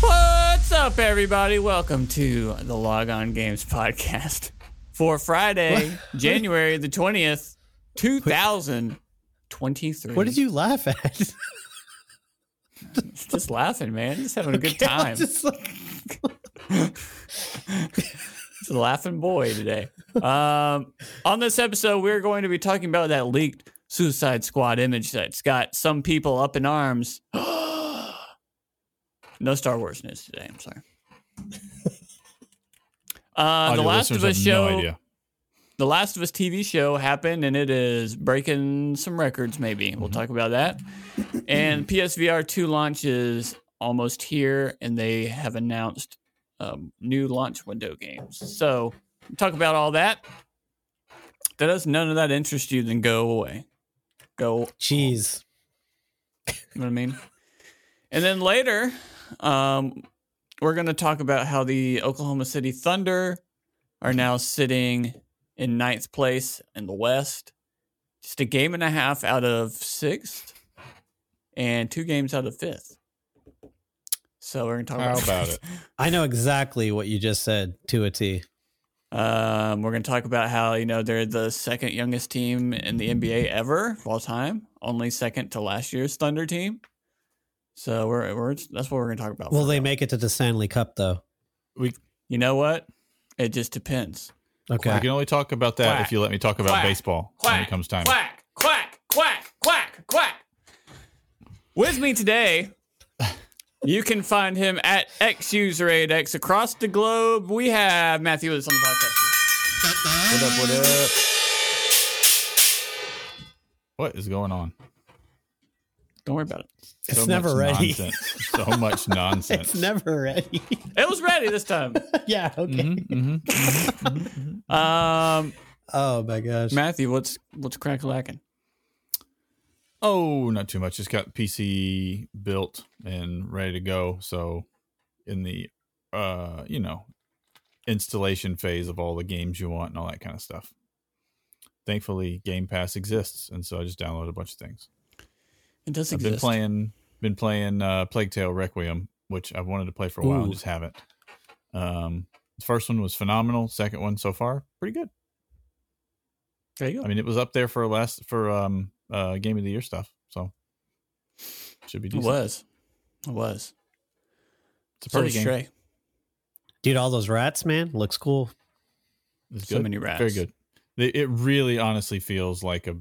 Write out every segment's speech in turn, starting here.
What's up, everybody? Welcome to the Log On Games podcast for Friday, January the 20th, 2023. What did you laugh at? Just laughing, man. Just having a good Okay, time. just like- It's a laughing boy today. Um, on this episode, we're going to be talking about that leaked Suicide Squad image that's got some people up in arms. no Star Wars news today. I'm sorry. Uh, the Last of Us show, No the Last of Us TV show happened, and it is breaking some records. Maybe we'll talk about that. And PSVR two launch is almost here, and they have announced um, new launch window games. So talk about all that. If that does none of that interest you, then go away. Go Jeez. you know what I mean? And then later, um, we're going to talk about how the Oklahoma City Thunder are now sitting in ninth place in the West, just a game and a half out of sixth, and two games out of fifth. So we're going to talk How about, about it? I know exactly what you just said to a T. Um, we're going to talk about how you know they're the second youngest team in the NBA ever of all time, only second to last year's Thunder team. So we're, we're that's what we're going to talk about. Will they now. make it to the Stanley Cup though? We, You know what? It just depends. Okay. We can only talk about that Quack. if you let me talk about Quack. baseball when it comes time. Quack, quack, quack, quack, quack. With me today, you can find him at XUser8X across the globe. We have Matthew Willis on the podcast. What up? What up? What is going on? Don't worry about it. it's So never much ready. Nonsense. So much nonsense. it's never ready. It was ready this time. yeah. Okay. Mhm, mhm. Um, Oh my gosh. Matthew, what's what's crack lacking? Oh, not too much. Just got PC built and ready to go. So, in the uh, you know, installation phase of all the games you want and all that kind of stuff. Thankfully, Game Pass exists, and so I just downloaded a bunch of things. It does I've exist. been playing been playing uh Plague Tale Requiem, which I've wanted to play for a while and just haven't. Um the first one was phenomenal. Second one so far, pretty good. There you go. I mean it was up there for a last for um uh game of the year stuff. So should be it was. It was. It's a pretty was game. Stray. Dude, all those rats, man, looks cool. It's So good. many rats. Very good. It it really honestly feels like a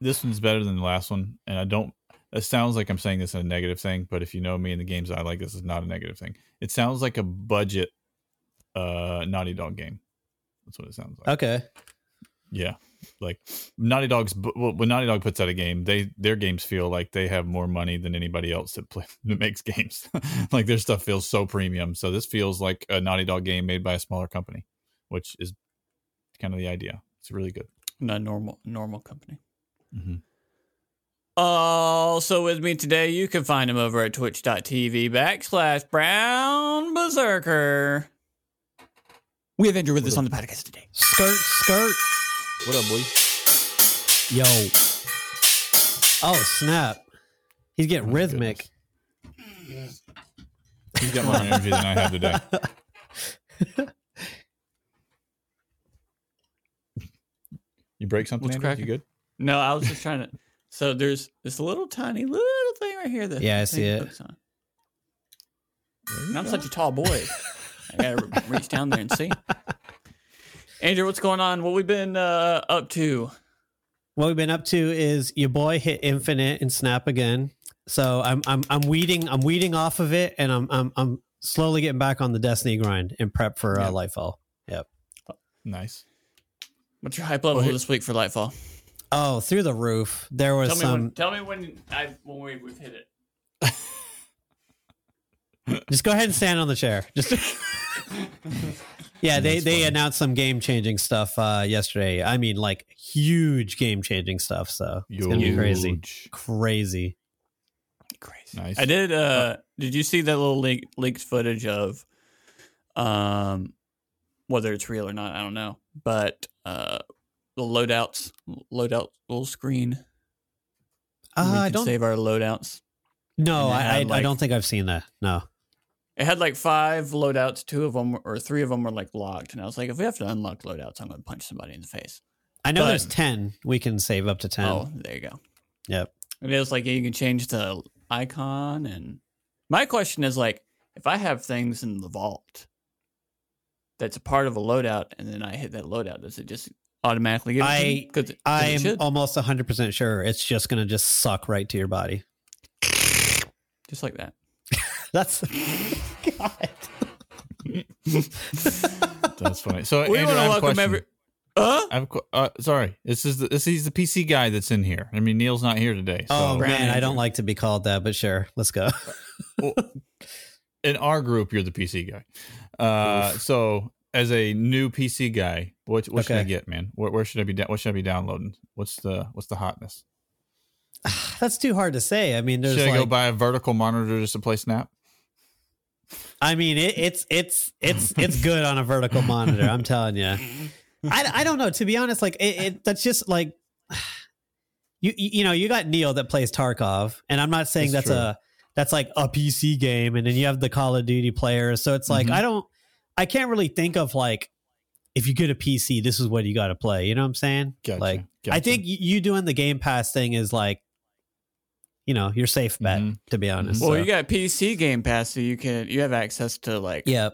this one's better than the last one, and I don't. It sounds like I'm saying this in a negative thing, but if you know me and the games I like, this is not a negative thing. It sounds like a budget uh Naughty Dog game. That's what it sounds like. Okay. Yeah, like Naughty Dog's. well, When Naughty Dog puts out a game, they their games feel like they have more money than anybody else that play that makes games. like their stuff feels so premium. So this feels like a Naughty Dog game made by a smaller company, which is kind of the idea. It's really good. Not normal normal company. Mhm. Also with me today, you can find him over at twitch.tv backslash brown berserker. We have Andrew with us on the podcast today. Skirt, skirt. What up, boy? Yo. Oh snap. He's getting oh My rhythmic. He's got more energy than I have today. You break something? What's Andrew? cracking? You good? No, I was just trying to. So there's this little tiny little thing right here that Yeah, I see it. on. And I'm such a tall boy. I gotta reach down there and see. Andrew, what's going on? What we've been uh, up to? What we've been up to is your boy hit infinite and snap again. So I'm I'm I'm weeding I'm weeding off of it and I'm I'm I'm slowly getting back on the Destiny grind and prep for uh, Yeah. Lightfall. Yep. Nice. What's your hype level Well, this week for Lightfall? Oh, through the roof. There was Tell me some when. Tell me when I when we, we've hit it. Just go ahead and stand on the chair. Just Yeah, they they fine. announced some game changing stuff uh yesterday. I mean like huge game changing stuff, so it's going to be crazy. Crazy. Crazy. Nice. I did. Uh, did you see that little leak, leaked footage of, um, whether it's real or not, I don't know. But uh, the loadouts, loadout little screen. Uh, we I can don't. save our loadouts. no, I, I, had, I like- don't think I've seen that. No. It had like five loadouts. Two of them or three of them were like locked, and I was like, if we have to unlock loadouts, I'm going to punch somebody in the face. I know But- there's ten. We can save up to ten. Oh, there you go. Yep. It It is like you can change the icon, and my question is like, if I have things in the vault that's a part of a loadout, and then I hit that loadout, does it just automatically give it to me? I- 'Cause I'm almost 100% sure it's just going to just suck right to your body. just like that. That's God. That's funny. So We Andrew, want I to have a welcome every. Uh? I have a uh, sorry. This is the, this is the PC guy that's in here. I mean, Neil's not here today. So oh Brand man, I don't like to be called that, but sure, let's go. in our group, you're the PC guy. Uh, so as a new PC guy, what what should I get, man? Where, where should I be? Da- what should I be downloading? What's the what's the hotness? That's too hard to say. I mean, there's should I like, go buy a vertical monitor just to play Snap? I mean, it, it's it's it's it's good on a vertical monitor. I'm telling you. I, I don't know. To be honest, like it, it that's just like you you know you got Neil that plays Tarkov, and I'm not saying That's that's, a that's like a PC game, and then you have the Call of Duty players. So it's like Mhm. I don't I can't really think of like if you get a PC, this is what you got to play. You know what I'm saying? Gotcha, Like I think you doing the Game Pass thing is like you know your safe bet. Mhm. To be honest. Well, So, you got PC Game Pass, so you can you have access to like yeah.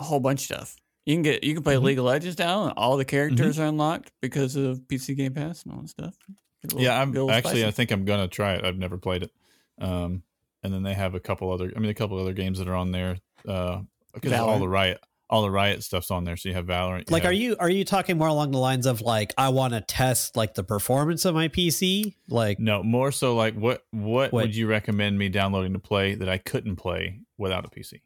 a whole bunch of stuff. You can get you can play Mhm. League of Legends now, and all the characters are unlocked because of PC Game Pass and all that stuff. Little- Yeah, I'm get a little actually. I think I'm gonna try it. I've never played it. Um, and then they have a couple other. I mean, a couple other games that are on there. Uh, because all the riot, all the riot stuff's on there. So you have Valorant. like have, are you are you talking more along the lines of like i want to test like the performance of my pc like No, more so like what what What? would you recommend me downloading to play that I couldn't play without a PC?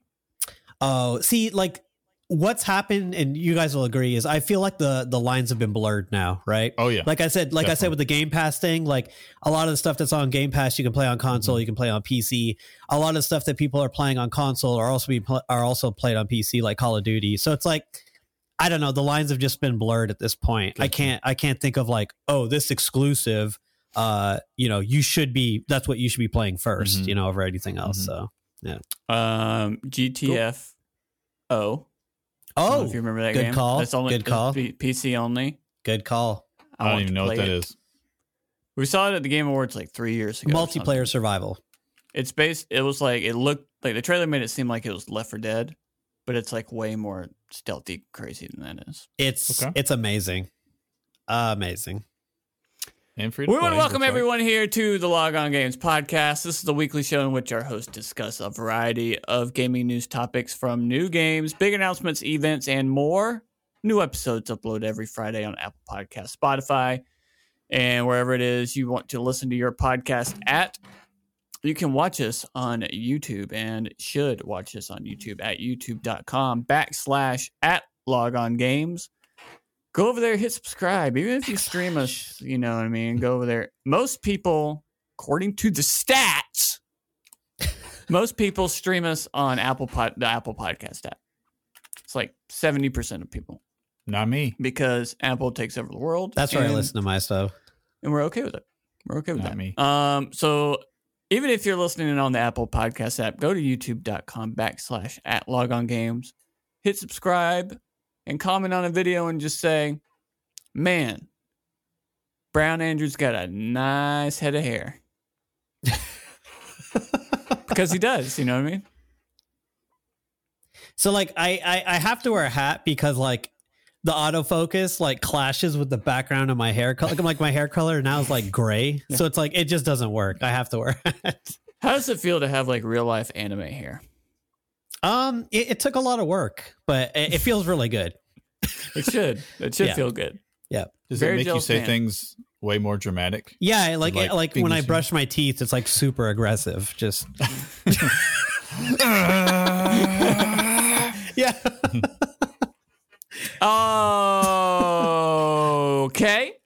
oh see like what's happened and you guys will agree is i feel like the the lines have been blurred now right? Oh yeah, like i said like i said with the game pass thing like a lot of the stuff that's on game pass you can play on console Mm-hmm. you can play on pc a lot of stuff that people are playing on console are also be pl- are also played on pc like call of duty. So it's like i don't know the lines have just been blurred at this point. I can't i can't think of like oh this exclusive uh you know you should be that's what you should be playing 1st Mhm. you know over anything else Mhm. so yeah. Um, GTF. Oh, I don't know oh if you remember that good game. call, That's only good call. P- PC only. good call I don't even know what play that it. is. We saw it at the Game Awards like three years ago. multiplayer survival It's based. It was like it looked like the trailer made it seem like it was Left 4 Dead, but it's like way more stealthy, crazy than that is. it's Okay. it's amazing amazing And free We want to welcome right. everyone here to the Log On Games podcast. This is the weekly show in which our hosts discuss a variety of gaming news topics from new games, big announcements, events, and more. New episodes upload every Friday on Apple Podcast, Spotify, and wherever it is you want to listen to your podcast at. You can watch us on YouTube and should watch us on YouTube at youtube.com backslash at Log On Games go over there, hit subscribe. Even if you stream us, you know what I mean. Go over there. Most people, according to the stats, most people stream us on Apple Pod, the Apple Podcast app. It's like seventy percent of people Not me. because Apple takes over the world. that's where i listen to my stuff and we're okay with it. We're okay with Not that. me. Um, so even if you're listening on the Apple Podcast app, go to youtube.com backslash at log on games, hit subscribe, and comment on a video and just say, Man, Brown Andrew's got a nice head of hair. because he does, you know what I mean? So like I, I I have to wear a hat because like the autofocus like clashes with the background of my hair color. Like, like my hair color now is like gray, so it's like it just doesn't work. I have to wear a hat. How does it feel to have like real life anime hair? Um, it, it took a lot of work, but it, it feels really good. It should. It should Yeah. feel good. Yeah. Does Very it make you say man. things way more dramatic? Yeah, like Like like, when I brush my teeth, it's like super aggressive. Just yeah. okay.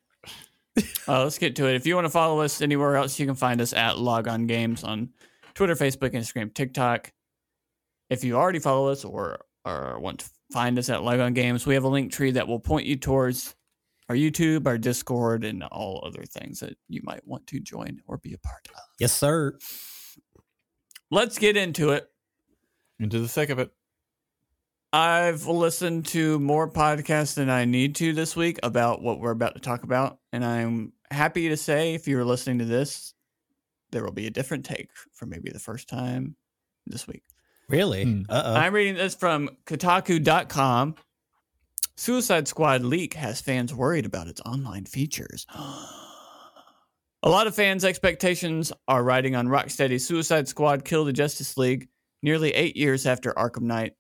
Uh, let's get to it. If you want to follow us anywhere else, you can find us at Log On Games on Twitter, Facebook, Instagram, TikTok. If you already follow us or or want to find us at Log On Games, we have a link tree that will point you towards our YouTube, our Discord, and all other things that you might want to join or be a part of. Yes, sir. Let's get into it. Into the thick of it. I've listened to more podcasts than I need to this week about what we're about to talk about. And I'm happy to say, if you're listening to this, there will be a different take for maybe the first time this week. Really? Hmm. Uh oh. I'm reading this from Kotaku.com. Suicide Squad leak has fans worried about its online features. A lot of fans' expectations are riding on Rocksteady's Suicide Squad Kill the Justice League nearly eight years after Arkham Knight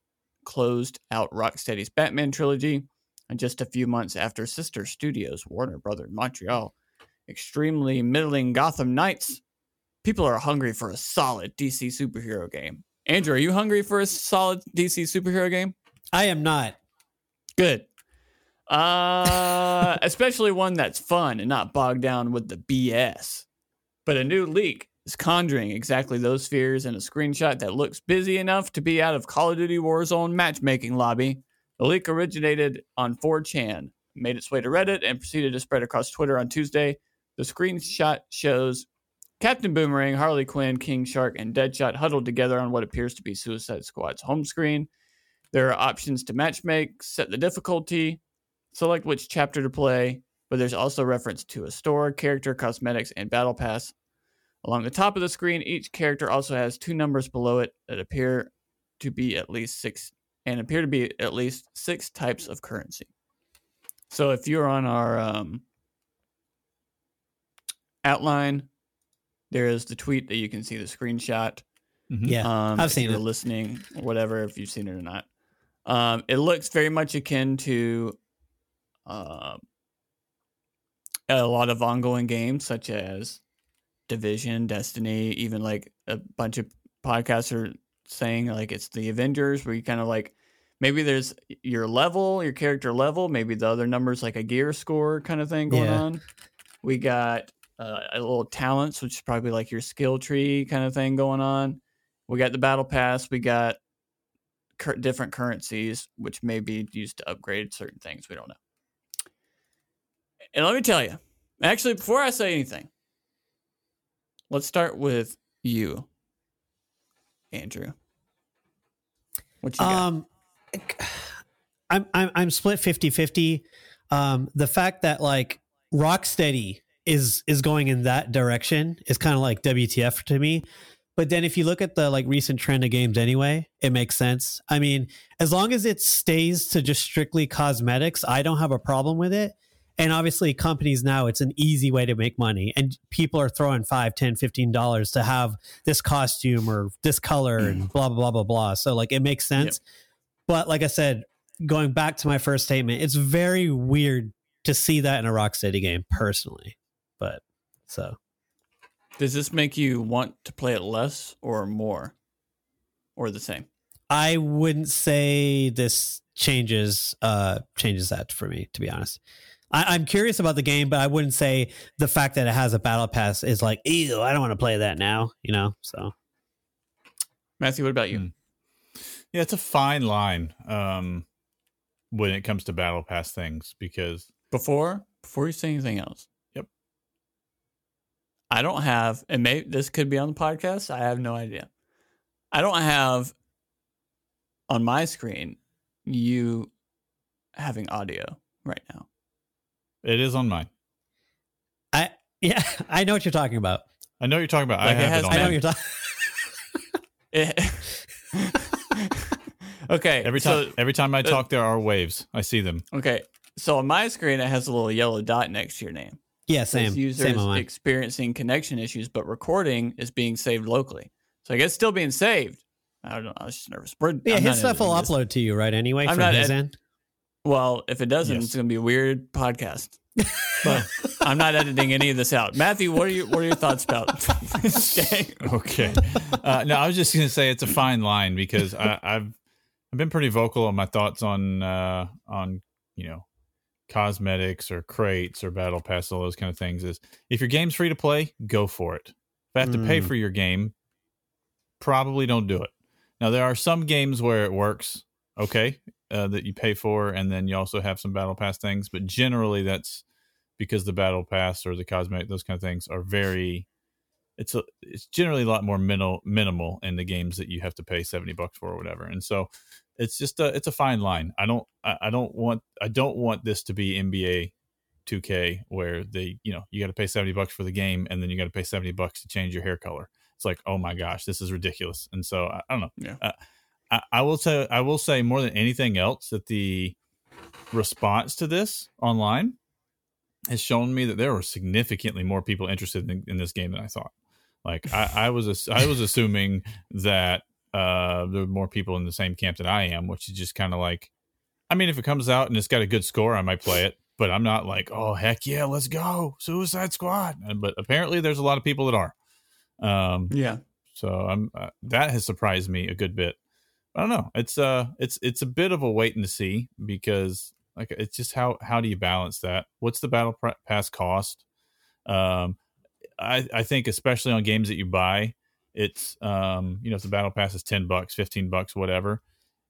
closed out Rocksteady's Batman trilogy, and just a few months after sister studios Warner Brothers Montreal extremely middling Gotham Knights. People are hungry for a solid DC superhero game. Andrew, are you hungry for a solid DC superhero game? I am not. Good. Uh, especially one that's fun and not bogged down with the BS. But a new leak is conjuring exactly those fears in a screenshot that looks busy enough to be out of Call of Duty Warzone matchmaking lobby. The leak originated on 4chan, made its way to Reddit, and proceeded to spread across Twitter on Tuesday. The screenshot shows Captain Boomerang, Harley Quinn, King Shark, and Deadshot huddled together on what appears to be Suicide Squad's home screen. There are options to matchmake, set the difficulty, select which chapter to play, but there's also reference to a store, character, cosmetics, and battle pass. Along the top of the screen, each character also has two numbers below it that appear to be at least six and appear to be at least six types of currency. So if you're on our um, outline, there is the tweet that you can see the screenshot. Mhm. Yeah. Um, I've if seen you're it. listening, or whatever, if you've seen it or not. Um, it looks very much akin to uh, a lot of ongoing games, such as Division, Destiny, even like a bunch of podcasts are saying like it's the Avengers, where you kind of like maybe there's your level, your character level, maybe the other numbers like a gear score kind of thing going Yeah. on. We got uh, a little talents, which is probably like your skill tree kind of thing going on. We got the battle pass. We got cur- different currencies, which may be used to upgrade certain things. We don't know. And let me tell you, actually, before I say anything, let's start with you, Andrew. What you got? Um, I'm I'm I'm split 50-50. Um, the fact that like Rocksteady is is going in that direction is kind of like WTF to me. But then if you look at the like recent trend of games anyway, it makes sense. I mean, as long as it stays to just strictly cosmetics, I don't have a problem with it. And obviously companies now it's an easy way to make money and people are throwing 5, 10, 15 dollars to have this costume or this color and blah blah blah blah blah. So like it makes sense. But like I said, going back to my first statement, it's very weird to see that in a Rocksteady game personally. But so Does this make you want to play it less or more, or the same? I wouldn't say this changes uh changes that for me, to be honest. I, I'm curious about the game, but I wouldn't say the fact that it has a battle pass is like, ew, I don't want to play that now, you know? So Matthew, what about you? Hmm. Yeah, it's a fine line um, when it comes to battle pass things because Before before you say anything else. Yep. I don't have and maybe this could be on the podcast. I have no idea. I don't have on my screen you having audio right now. it is on mine. I yeah, I know what you're talking about. I know what you're talking about. I Like, it have has it on I know what you're talking okay. Every time, so- every time I uh, talk, there are waves. I see them. okay. So on my screen it has a little yellow dot next to your name. Yeah, same. users Same on mine. experiencing connection issues, but recording is being saved locally. So I guess still being saved. I don't know. I was just nervous. We're, Yeah, I'm his stuff will this. upload to you, right? Anyway, I'm from not his ed- end. Well, if it doesn't, Yes. it's going to be a weird podcast. But I'm not editing any of this out. Matthew, what are you? What are your thoughts about this? Okay. Uh, no, I was just going to say it's a fine line because I, I've I've been pretty vocal on my thoughts on uh, on you know cosmetics or crates or battle pass, all those kind of things. Is if your game's free to play, go for it. If I have to pay Mm. for your game, probably don't do it. Now there are some games where it works. okay uh, that you pay for, and then you also have some battle pass things. But generally, that's because the battle pass or the cosmetic, those kind of things are very. It's a, it's generally a lot more minimal minimal in the games that you have to pay seventy bucks for or whatever, and so it's just a it's a fine line. I don't I, I don't want I don't want this to be NBA 2K where they you know you got to pay 70 bucks for the game and then you got to pay 70 bucks to change your hair color. It's like oh my gosh, this is ridiculous. And so I, I don't know. Yeah. Uh, I, I will say I will say more than anything else that the response to this online has shown me that there were significantly more people interested in, in this game than I thought. Like I, I was I was assuming that uh, there are more people in the same camp that I am, which is just kind of like, I mean, if it comes out and it's got a good score, I might play it, but I'm not like, oh heck yeah, let's go, Suicide Squad. But apparently, there's a lot of people that are. Um, Yeah. so I'm uh, that has surprised me a good bit. I don't know. It's uh, it's it's a bit of a wait and see because like it's just how how do you balance that? What's the battle pass cost? Um, I I think especially on games that you buy, it's um, you know, if the battle pass is ten bucks, fifteen bucks, whatever.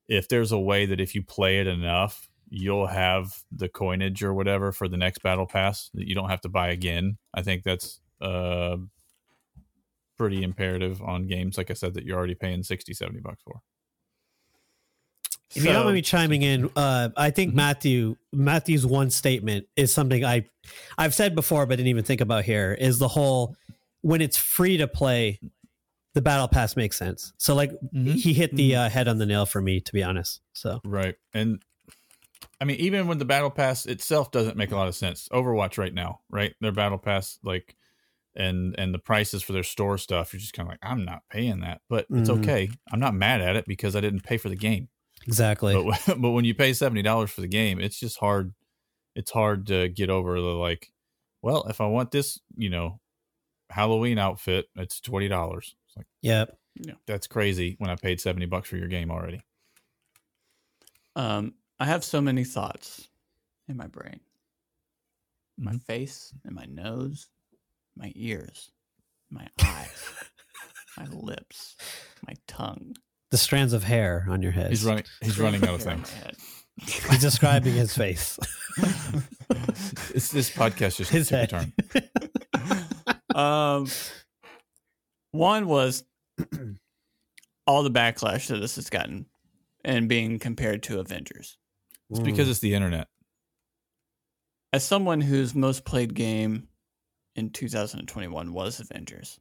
If there's a way that if you play it enough, you'll have the coinage or whatever for the next battle pass that you don't have to buy again. I think that's uh pretty imperative on games like I said that you're already paying 60 70 bucks for. If you don't So- mind me chiming in, uh, I think Mhm. Matthew Matthew's one statement is something I I've said before, but didn't even think about here. Is the whole when it's free to play, the battle pass makes sense. So like Mhm. he hit the uh, head on the nail for me, to be honest. So Right. And I mean even when the battle pass itself doesn't make a lot of sense. Overwatch right now, right? Their battle pass like and and the prices for their store stuff, you're just kind of like I'm not paying that. But it's Mhm. okay. I'm not mad at it because I didn't pay for the game. exactly, But but when you pay seventy dollars for the game, it's just hard. It's hard to get over the like. Well, if I want this, you know, Halloween outfit, it's twenty dollars. It's like yeah. that's crazy when I paid seventy bucks for your game already. Um, I have so many thoughts in my brain, my Mhm. face, and my nose, my ears, my eyes, my lips, my tongue. The strands of hair on your head. He's running. He's running out of things. He's describing his face. It's, this podcast just His took a head. turn. um, one was all the backlash that this has gotten and being compared to Avengers. It's because it's the internet. As someone whose most played game in 2021 was Avengers,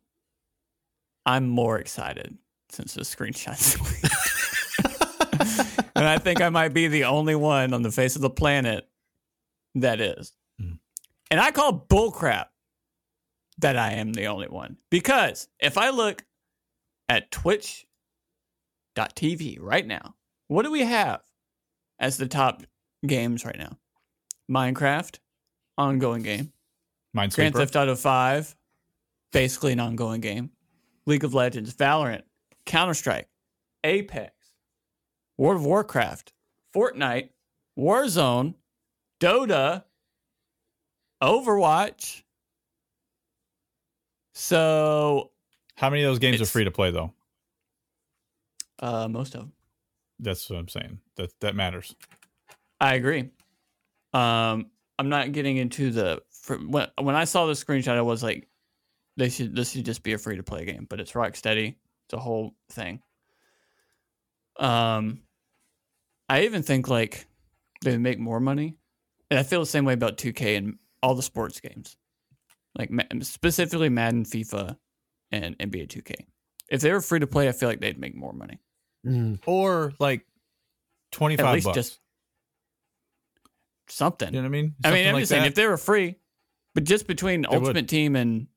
I'm more excited since the screenshots. and I think I might be the only one on the face of the planet that is. Mhm. And I call bullcrap that I am the only one. Because if I look at twitch.tv right now, what do we have as the top games right now? Minecraft, ongoing game. Grand. Theft Auto 5, basically an ongoing game. League of Legends, Valorant, Counter Strike, Apex, World of Warcraft, Fortnite, Warzone, Dota, Overwatch. So, How many of those games are free to play though? uh, most of them. That's what I'm saying. That that matters. I agree. Um, I'm not getting into the for, when when I saw the screenshot, I was like, they should this should just be a free to play game, but it's Rocksteady. It's a whole thing. Um, I even think like they make more money, and I feel the same way about 2K and all the sports games, like Ma- specifically Madden, FIFA, and NBA 2K. If they were free to play, I feel like they'd make more money. Mm. Or like 25 At least bucks. just something. you know what I mean? I mean, I'm like just saying that. if they were free, but just between would. Ultimate Team and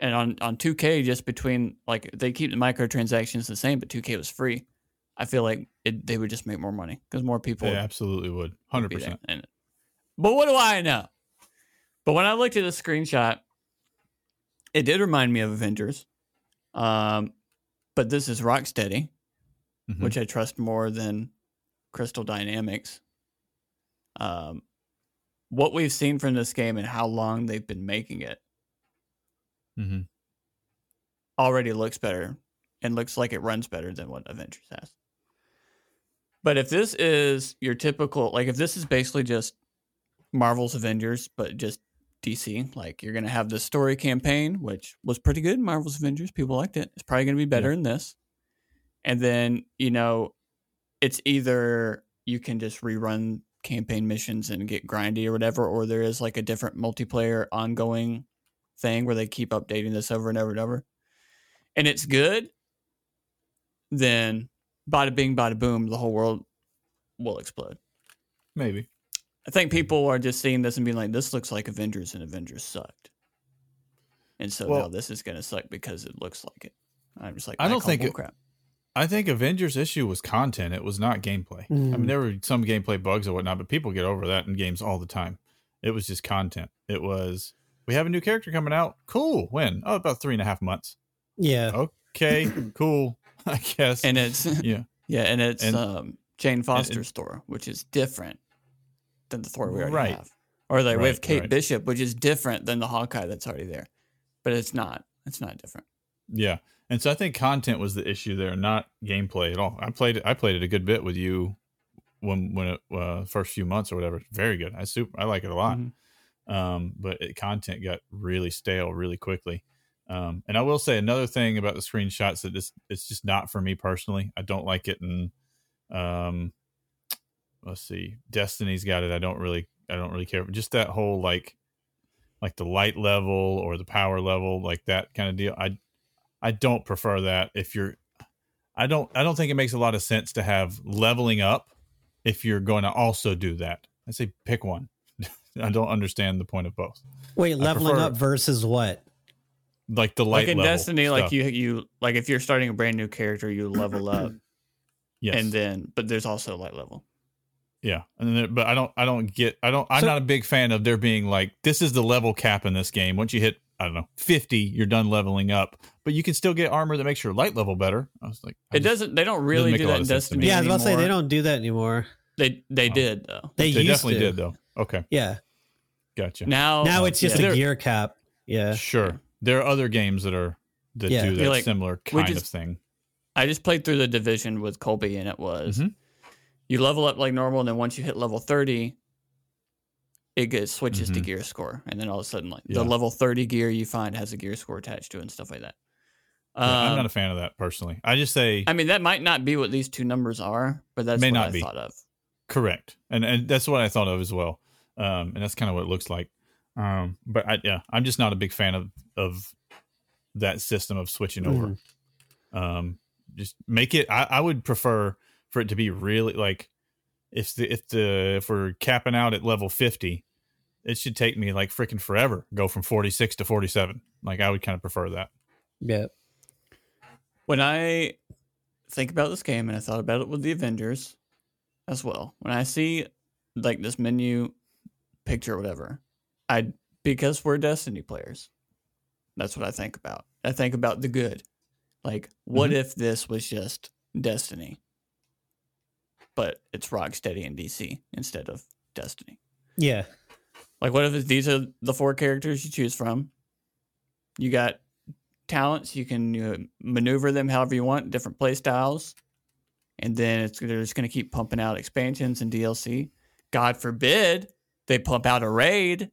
and on on 2K, just between like they keep the microtransactions the same, but 2K was free. I feel like it, they would just make more money because more people they would absolutely would. would Hundred be there percent. in it. But what do I know? But when I looked at the screenshot, it did remind me of Avengers. Um, but this is Rocksteady, Mhm. which I trust more than Crystal Dynamics. Um, what we've seen from this game and how long they've been making it Mm-hmm. already looks better and looks like it runs better than what Avengers has. But if this is your typical, like if this is basically just Marvel's Avengers, but just DC, like you're going to have the story campaign, which was pretty good. Marvel's Avengers, people liked it. It's probably going to be better Yeah. in this. And then, you know, it's either you can just rerun campaign missions and get grindy or whatever, or there is like a different multiplayer ongoing thing where they keep updating this over and over and over. And it's good, then bada bing, bada boom, the whole world will explode. Maybe. I think people are just seeing this and being like, "This looks like Avengers, and Avengers sucked," and so now this is going to suck because it looks like it. I'm just like, I don't think it- bullcrap. I think Avengers issue was content. It was not gameplay. I Mm. mean, there were some gameplay bugs or whatnot, but people get over that in games all the time. It was just content. It was we have a new character coming out. Cool. When? Oh, about three and a half months. Yeah. Okay, cool. I guess. and it's yeah, yeah, and it's And- um, Jane Foster's and- Thor, which is different than the Thor we already Right. have, or like we have Kate right. Bishop, which is different than the Hawkeye that's already there, but it's not. It's not different. yeah. And so I think content was the issue there, not gameplay at all. I played it. I played it a good bit with you when when it uh, first few months or whatever. Very good. I super. I like it a lot. Mhm. um, but it, content got really stale really quickly. Um, and I will say another thing about the screenshots that this it's just not for me personally. I don't like it, and um, let's see, Destiny's got it. I don't really, I don't really care. Just that whole like, like the light level or the power level, like that kind of deal. I, I don't prefer that. If you're, I don't, I don't think it makes a lot of sense to have leveling up if you're going to also do that. I say pick one. I don't understand the point of both. Wait, leveling prefer- up versus what? Like the light like in level Destiny, like you you like if you're starting a brand new character, you level up, yes. and then but there's also light level. Yeah, and then but I don't, I don't get, I don't, I'm So- not a big fan of there being like this is the level cap in this game. Once you hit, I don't know, fifty, you're done leveling up, but you can still get armor that makes your light level better. I was like, I It just- doesn't. They don't really make do that in of sense to me. Destiny. Yeah, I was about to say they don't do that anymore. They they Oh. did though. They, They used definitely to. did though. Okay, Yeah. gotcha. Now Now it's just yeah. a gear cap. Yeah. Sure, there are other games that are that Yeah. do that like, similar we kind of thing. I just played through the division with Colby, and it was Mhm. You level up like normal, and then once you hit level thirty, it gets switches to Mhm. gear score, and then all of a sudden, like Yeah. the level thirty gear you find has a gear score attached to it and stuff like that. Yeah, I'm Um, not a fan of that personally. I just say I mean, that might not be what these two numbers are, but that's May what not I be. thought of. correct, and and that's what I thought of as well. Um, and that's kind of what it looks like. Um, but I, yeah, I'm just not a big fan of of that system of switching over. um just make it I, I would prefer for it to be really like if the if the if we're capping out at level 50 it should take me like freaking forever go from 46 to 47 like i would kind of prefer that Yeah. When I think about this game, and I thought about it with the Avengers as well, when I see like this menu picture or whatever, I because we're Destiny players, that's what I think about. I think about the good. Like, what Mhm. if this was just Destiny, but it's Rocksteady and DC instead of Destiny? Yeah. Like, what if these are the four characters you choose from? You got talents, you can uh, maneuver them however you want, different play styles, and then it's they're just going to keep pumping out expansions and DLC. God forbid they pump out a raid.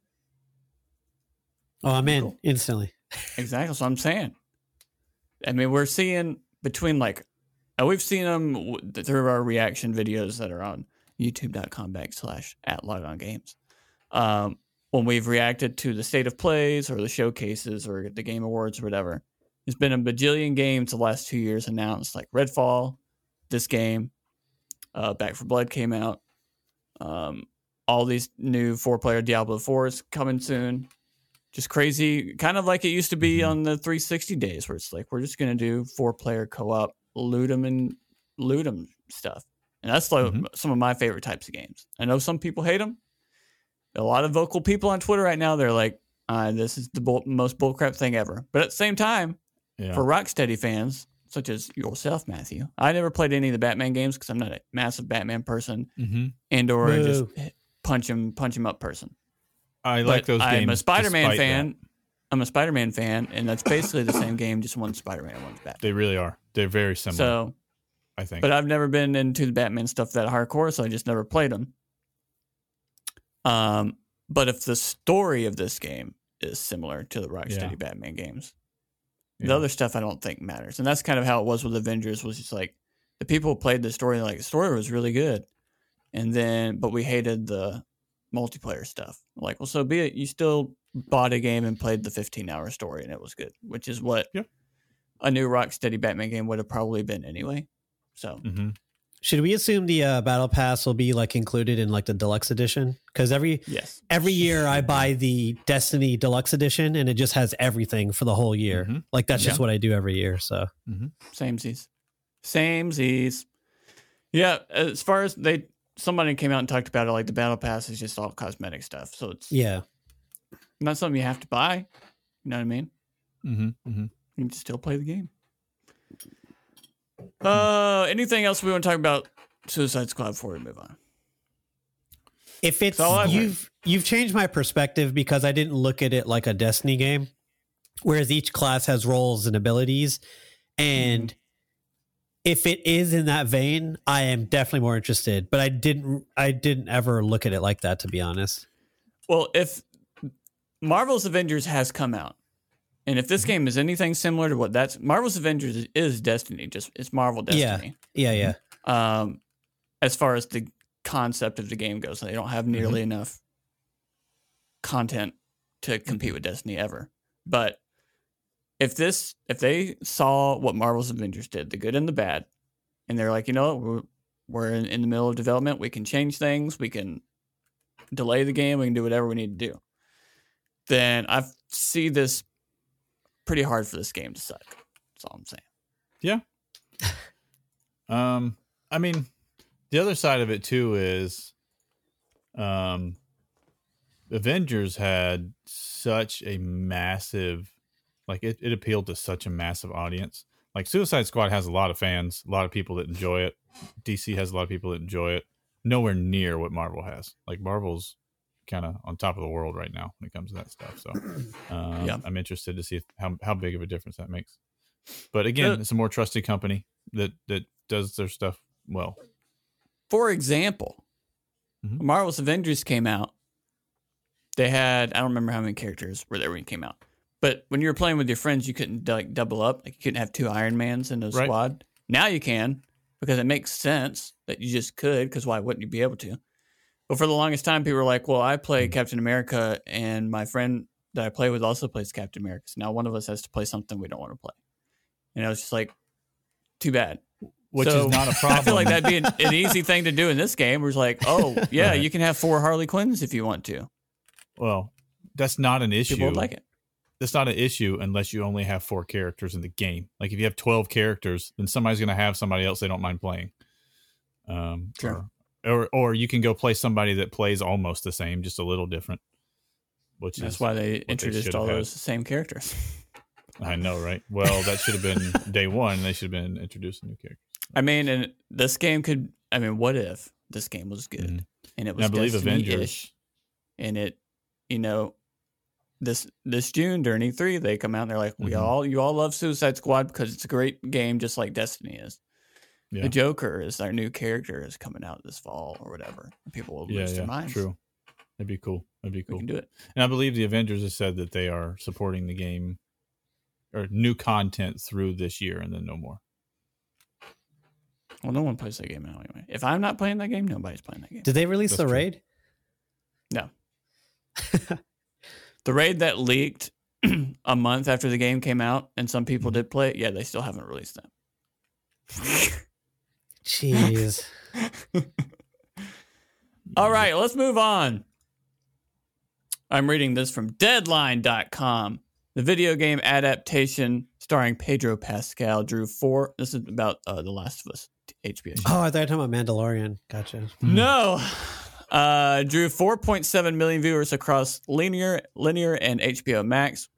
Oh, I'm in Cool. instantly. Exactly. So I'm saying. I mean, we're seeing between like, and we've seen them through our reaction videos that are on youtube.com backslash at logon games. Um, when we've reacted to the state of plays or the showcases or the game awards or whatever, there's been a bajillion games the last two years announced, like Redfall, this game, uh, Back 4 Blood came out. Um, all these new four player Diablo 4s coming soon just crazy, kind of like it used to be Mhm. on the 360 days, where it's like we're just gonna do four player co op, loot 'em and loot 'em stuff, and that's like Mhm. some of my favorite types of games. I know some people hate them. A lot of vocal people on Twitter right now, they're like, uh, "This is the bull- most bullcrap thing ever." But at the same time, yeah for Rocksteady fans such as yourself, Matthew, I never played any of the Batman games because I'm not a massive Batman person, mm-hmm. and or a just punch him punch him up person. i like But those games I'm a Spider-Man fan. that. I'm a Spider-Man fan, and that's basically the same game, just one Spider-Man and one's Batman. they really are they're very similar So I think. But I've never been into the Batman stuff that hardcore, so I just never played them. Um, but if the story of this game is similar to the Rocksteady Yeah. Batman games, Yeah. the other stuff I don't think matters. And that's kind of how it was with Avengers. Was just like the people played the story, like the story was really good, and then but we hated the multiplayer stuff. Like, well, so be it. You still bought a game and played the 15 hour story, and it was good, which is what Yeah. A new Rocksteady Batman game would have probably been anyway. So Mhm. Should we assume the uh, battle pass will be like included in like the deluxe edition? Because every yes, every year I buy the Destiny deluxe edition and it just has everything for the whole year. Mhm. Like that's just what I do every year. So Same Z's. Same Z's. Yeah, as far as they somebody came out and talked about it, like the battle pass is just all cosmetic stuff. So it's yeah, not something you have to buy. You know what I mean? Mhm. Mhm. You can still play the game. Uh anything else we want to talk about Suicide Squad before we move on? if it's So I've- you've you've changed my perspective because I didn't look at it like a Destiny game, whereas each class has roles and abilities, and if it is in that vein, I am definitely more interested. But I didn't I didn't ever look at it like that to be honest. Well, if Marvel's Avengers has come out, and if this game is anything similar to what that's Marvel's Avengers is, Destiny, just it's Marvel Destiny. Yeah, yeah. um, as far as the concept of the game goes. They don't have nearly enough content to compete with Destiny ever. But if this, if they saw what Marvel's Avengers did, the good and the bad, and they're like, you know, we're we're in, in the middle of development, we can change things, we can delay the game, we can do whatever we need to do. Then I see this pretty hard for this game to suck. That's all I'm saying. Yeah. um, I mean, the other side of it too is, um, Avengers had such a massive, like it, it appealed to such a massive audience. Like Suicide Squad has a lot of fans, a lot of people that enjoy it. DC has a lot of people that enjoy it. Nowhere near what Marvel has. Like Marvel's kind of on top of the world right now when it comes to that stuff. So, um, Yeah. I'm interested to see if, how how big of a difference that makes. But again, Uh, it's a more trusted company that that does their stuff well. For example, Mhm. Marvel's Avengers came out, they had I don't remember how many characters were there when it came out. But when you were playing with your friends, you couldn't like double up. Like you couldn't have two Iron Mans in a Right. squad. Now you can because it makes sense that you just could. Because why wouldn't you be able to? But for the longest time, people were like, "Well, I play. Captain America, and my friend that I play with also plays Captain America. So now one of us has to play something we don't want to play." And I was just like, "Too bad." Which So, is not a problem. I feel like that'd be an, an easy thing to do in this game. Where it's like, oh yeah, Right. you can have four Harley Quinns if you want to. well, that's not an issue. People would like it. That's not an issue unless you only have four characters in the game. Like if you have twelve characters, then somebody's going to have somebody else they don't mind playing. Um, Sure. Or, or you can go play somebody that plays almost the same, just a little different. Which That's is why they they introduced should all had. those same characters. I know, right? Well, that should have been day one. They should have been introducing new characters. I mean, and this game could. I mean, what if this game was good Mhm. and it And was I believe Avengers. and it, you know, this this June during E3 they come out and they're like, we Mhm. all you all love Suicide Squad because it's a great game, just like Destiny is. Yeah. The Joker is our new character is coming out this fall or whatever. People will Yeah, lose their yeah, minds. true. That'd be cool. That'd be cool. We cool. can do it. And I believe the Avengers has said that they are supporting the game or new content through this year and then no more. Well, no one plays that game now anyway. If I'm not playing that game, nobody's playing that game. Did they release That's the true. raid? No. the raid that leaked a month after the game came out, and some people mm-hmm. did play it. Yeah, they still haven't released that. Jeez. All right, let's move on. I'm reading this from Deadline.com. The video game adaptation starring Pedro Pascal drew four. This is about uh, The Last of Us HBO show. Oh, I thought you were talking about Mandalorian. Gotcha. No. Uh, drew 4.7 million viewers across linear, linear, and HBO Max.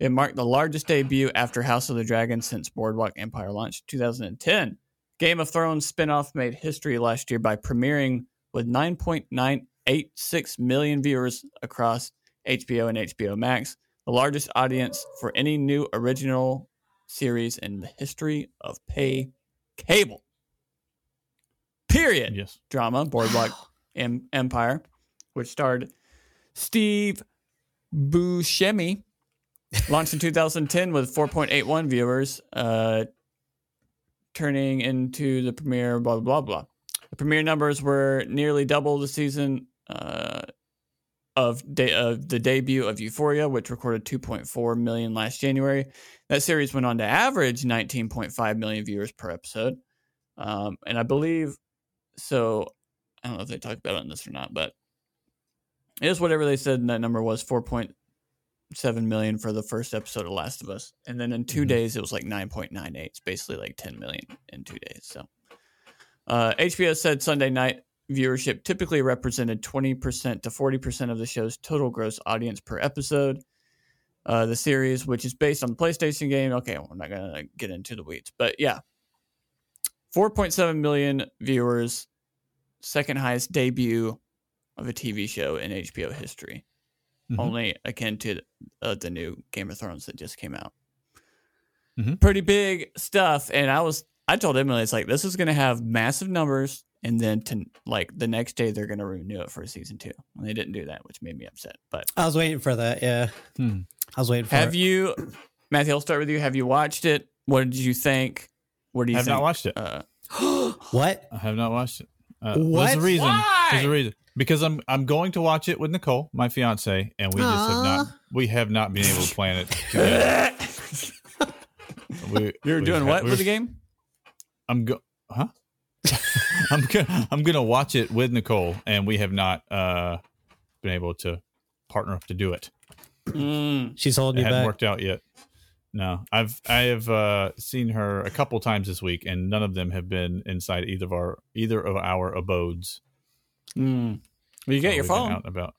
It marked the largest debut after House of the Dragon since Boardwalk Empire launched 2010. Game of Thrones spinoff made history last year by premiering with 9.986 million viewers across HBO and HBO Max, the largest audience for any new original series in the history of pay cable. period Yes. drama, Boardwalk em- Empire, which starred Steve Buscemi. Launched in 2010 with 4.81 viewers, uh, turning into the premiere, blah, blah, blah. The premiere numbers were nearly double the season uh, of, de- of the debut of Euphoria, which recorded 2.4 million last January. That series went on to average 19.5 million viewers per episode. Um, and I believe so. I don't know if they talked about it on this or not, but it is whatever they said that number was 4.7 million for the first episode of Last of Us. And then in 2 Mhm. days, it was like 9.98. It's basically like 10 million in two days. So uh, HBO said Sunday night viewership typically represented 20% to 40% of the show's total gross audience per episode. Uh, the series, which is based on the PlayStation game, okay, we're not going to get into the weeds, but yeah, 4.7 million viewers, second highest debut of a TV show in HBO history, Mhm. only akin to uh, the new Game of Thrones that just came out. Mhm. Pretty big stuff, and I was I told Emily it's like this is going to have massive numbers, and then to like the next day they're going to renew it for season two, and they didn't do that, which made me upset. But I was waiting for that. Yeah, Hmm. I was waiting for have it. you, Matthew? I'll start with you. Have you watched it? What did you think? What do you? Think? I have think? not watched it. Uh, what? I have not watched it. Uh, What? There's a reason. There's Why? a reason. Because I'm I'm going to watch it with Nicole, my fiance, and we just have not we have not been able to plan it together. We, You're we've doing had- what we're- for the game? I'm go huh? I'm gonna I'm gonna watch it with Nicole, and we have not uh been able to partner up to do it. Mm. She's holding It you hadn't back. worked out yet. No, I've I have uh, seen her a couple times this week, and none of them have been inside either of our either of our abodes. Mm. Well, you get your phone. out and about.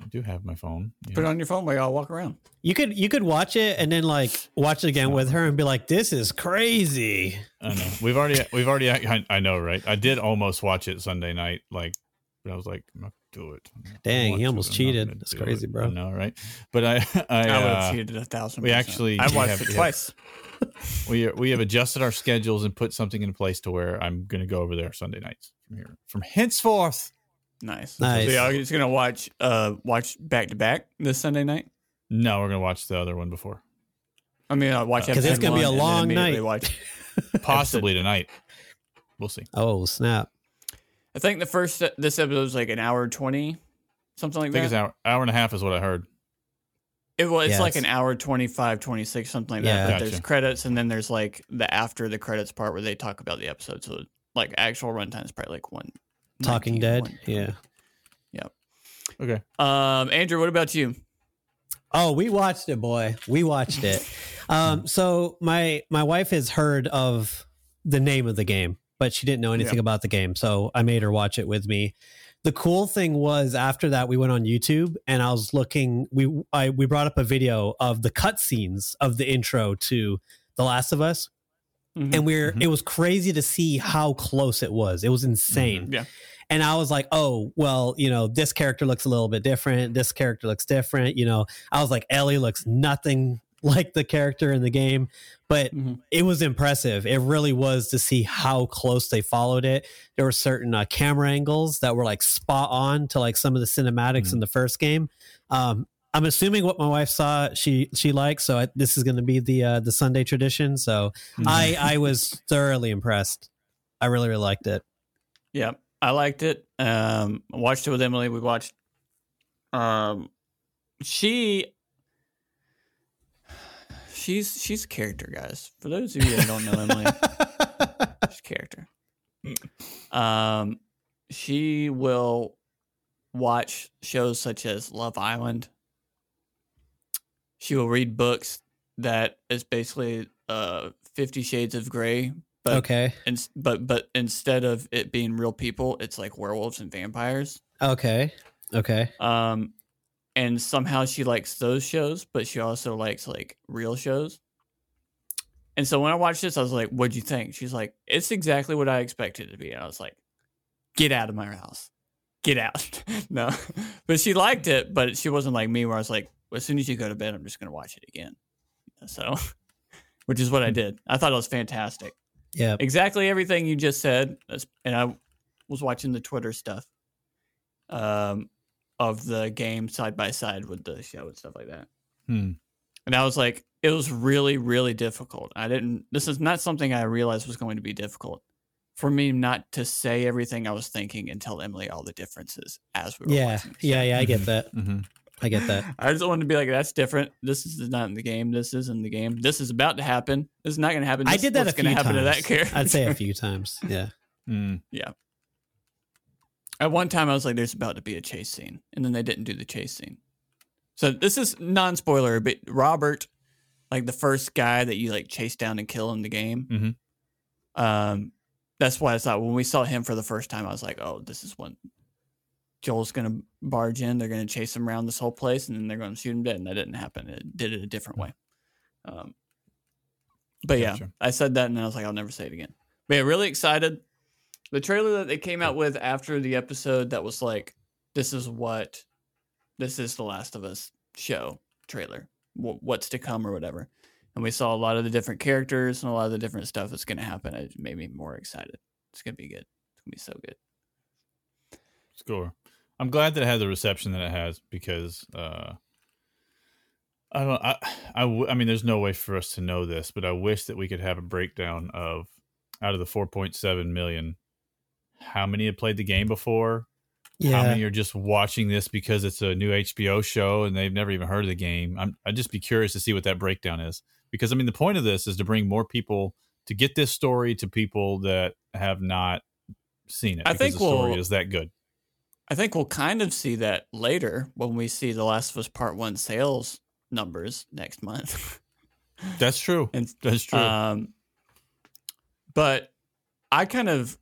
I do have my phone. yeah. Put it on your phone while y'all walk around. You could you could watch it and then like watch it again with her and be like, "This is crazy." I know. We've already we've already I, I know, right? I did almost watch it Sunday night, like but I was like, I'm not gonna do it. I'm not gonna Dang, he almost I'm cheated. gonna That's crazy, it. bro. I know, right? But I I, I would have uh, cheated a thousand. we percent. actually- I've watched have- it twice. have- twice. we we have adjusted our schedules and put something in place to where I'm gonna go over there Sunday nights from here from henceforth. Nice. Nice. So y'all just gonna watch uh watch back to back this Sunday night. No, we're gonna watch the other one before, I mean, I'll watch 'Cause it's gonna be a one and then long night. Watch. possibly tonight. We'll see. Oh snap! I think the first this episode was like an hour twenty, something like that. I think that. it's an hour, hour and a half is what I heard. It well, it's Yeah, like it's- an hour 25, 26, something like Yeah. that. But there's credits, and then there's like the after the credits part where they talk about the episode. So like actual runtime is probably like one. Talking 19, Dead. one- Yeah. Okay. Um, Andrew, what about you? Oh, we watched it, boy. We watched it. Um, so my my wife has heard of the name of the game, but she didn't know anything Yeah. about the game. So I made her watch it with me. The cool thing was after that we went on YouTube and I was looking we I we brought up a video of the cutscenes of the intro to The Last of Us. Mhm. And we're Mhm. it was crazy to see how close it was. It was insane. Yeah. And I was like, oh, well, you know, this character looks a little bit different. This character looks different. You know, I was like, Ellie looks nothing like the character in the game, but Mhm. it was impressive. It really was to see how close they followed it. There were certain uh, camera angles that were like spot on to like some of the cinematics Mhm. in the first game. Um, I'm assuming what my wife saw she she liked, so I, this is going to be the uh, the Sunday tradition. So Mm-hmm. I I was thoroughly impressed. I really really liked it. Yeah, I liked it. Um, watched it with Emily. We watched. Um, she. She's she's a character, guys. For those of you that don't know Emily, she's a character. Um, she will watch shows such as Love Island. She will read books that is basically uh Fifty Shades of Grey, but okay. and but but instead of it being real people, it's like werewolves and vampires. Okay. Okay. Um, and somehow she likes those shows, but she also likes like real shows. And so when I watched this, I was like, "What'd you think?" She's like, "It's exactly what I expected it to be." And I was like, "Get out of my house, get out!" no, but she liked it, but she wasn't like me, where I was like, "As soon as you go to bed, I'm just gonna watch it again." So, which is what I did. I thought it was fantastic. Yeah. exactly everything you just said. And I was watching the Twitter stuff um, of the game side by side with the show and stuff like that. Hmm. And I was like, it was really, really difficult. I didn't, this is not something I realized was going to be difficult for me not to say everything I was thinking and tell Emily all the differences as we were Yeah. watching. Yeah. Yeah. I get that. Mm-hmm. I get that. I just wanted to be like, that's different. This is not in the game. This is in the game. This is about to happen. This is not going to happen. I did that a what's few gonna happen times. to that character. I'd say a few times. Yeah. Mm. At one time, I was like, "There's about to be a chase scene," and then they didn't do the chase scene. So this is non-spoiler, but Robert, like the first guy that you like chase down and kill in the game, Mhm. um, that's why I thought when we saw him for the first time, I was like, "Oh, this is when Joel's gonna barge in. They're gonna chase him around this whole place, and then they're gonna shoot him dead." And that didn't happen. It did it a different way. Um, but yeah, Gotcha. I said that, and I was like, "I'll never say it again." But yeah, really excited the trailer that they came out with after the episode that was like this is what this is the last of us show trailer wh- what's to come or whatever. And we saw a lot of the different characters and a lot of the different stuff that's going to happen. It made me more excited. It's going to be good. It's going to be so good. Score. I'm glad that it had the reception that it has because uh, I don't. I, I, w- I mean, there's no way for us to know this, but I wish that we could have a breakdown of out of the 4.7 million, how many had played the game before, Yeah. how many are just watching this because it's a new HBO show and they've never even heard of the game. I'm, I'd just be curious to see what that breakdown is because I mean, the point of this is to bring more people to get this story to people that have not seen it. I because think the story we'll- is that good. i think we'll kind of see that later when we see the last of us part one sales numbers next month That's true. and That's true. Um, but I kind of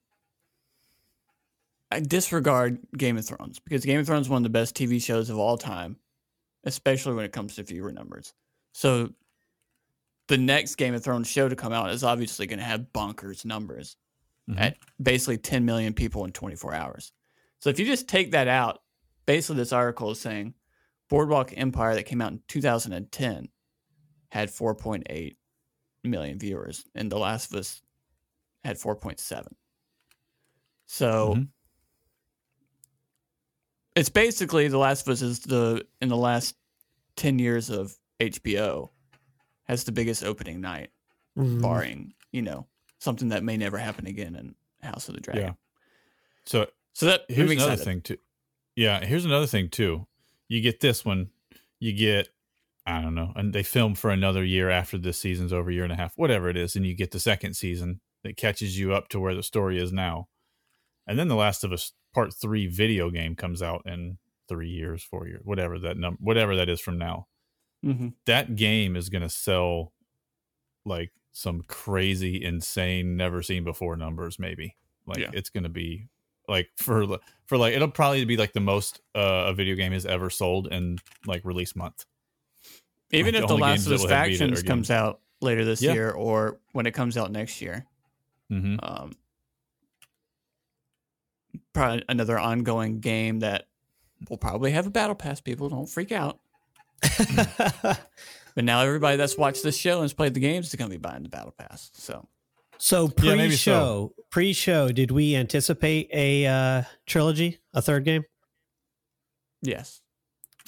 I disregard Game of Thrones because Game of Thrones is one of the best TV shows of all time, especially when it comes to viewer numbers. So the next Game of Thrones show to come out is obviously going to have bonkers numbers Mhm. at basically 10 million people in 24 hours. So if you just take that out, basically this article is saying Boardwalk Empire that came out in 2010 had 4.8 million viewers, and The Last of Us had 4.7. So Mhm. It's basically The Last of Us is the in the last 10 years of HBO has the biggest opening night, Mhm. barring you know something that may never happen again in House of the Dragon. Yeah. so So that here's another thing too. Yeah, here's another thing too. You get this one, you get I don't know, and they film for another year after this season's over, year and a half, whatever it is, and you get the second season that catches you up to where the story is now. And then the Last of Us Part Three video game comes out in three years, four years, whatever that number, whatever that is from now. Mhm. That game is going to sell like some crazy, insane, never seen before numbers. Maybe like Yeah. it's going to be like for for like it'll probably be like the most uh, a video game has ever sold in like release month. Even Like, if the The Last of Us will have beat it Factions comes out later this Yeah. year or when it comes out next year, Mm-hmm. um, probably another ongoing game that will probably have a battle pass. People don't freak out. But now everybody that's watched this show and has played the games is going to be buying the battle pass. So so Yeah, maybe pre-show, pre-show, did we anticipate a uh, trilogy, a third game? yes,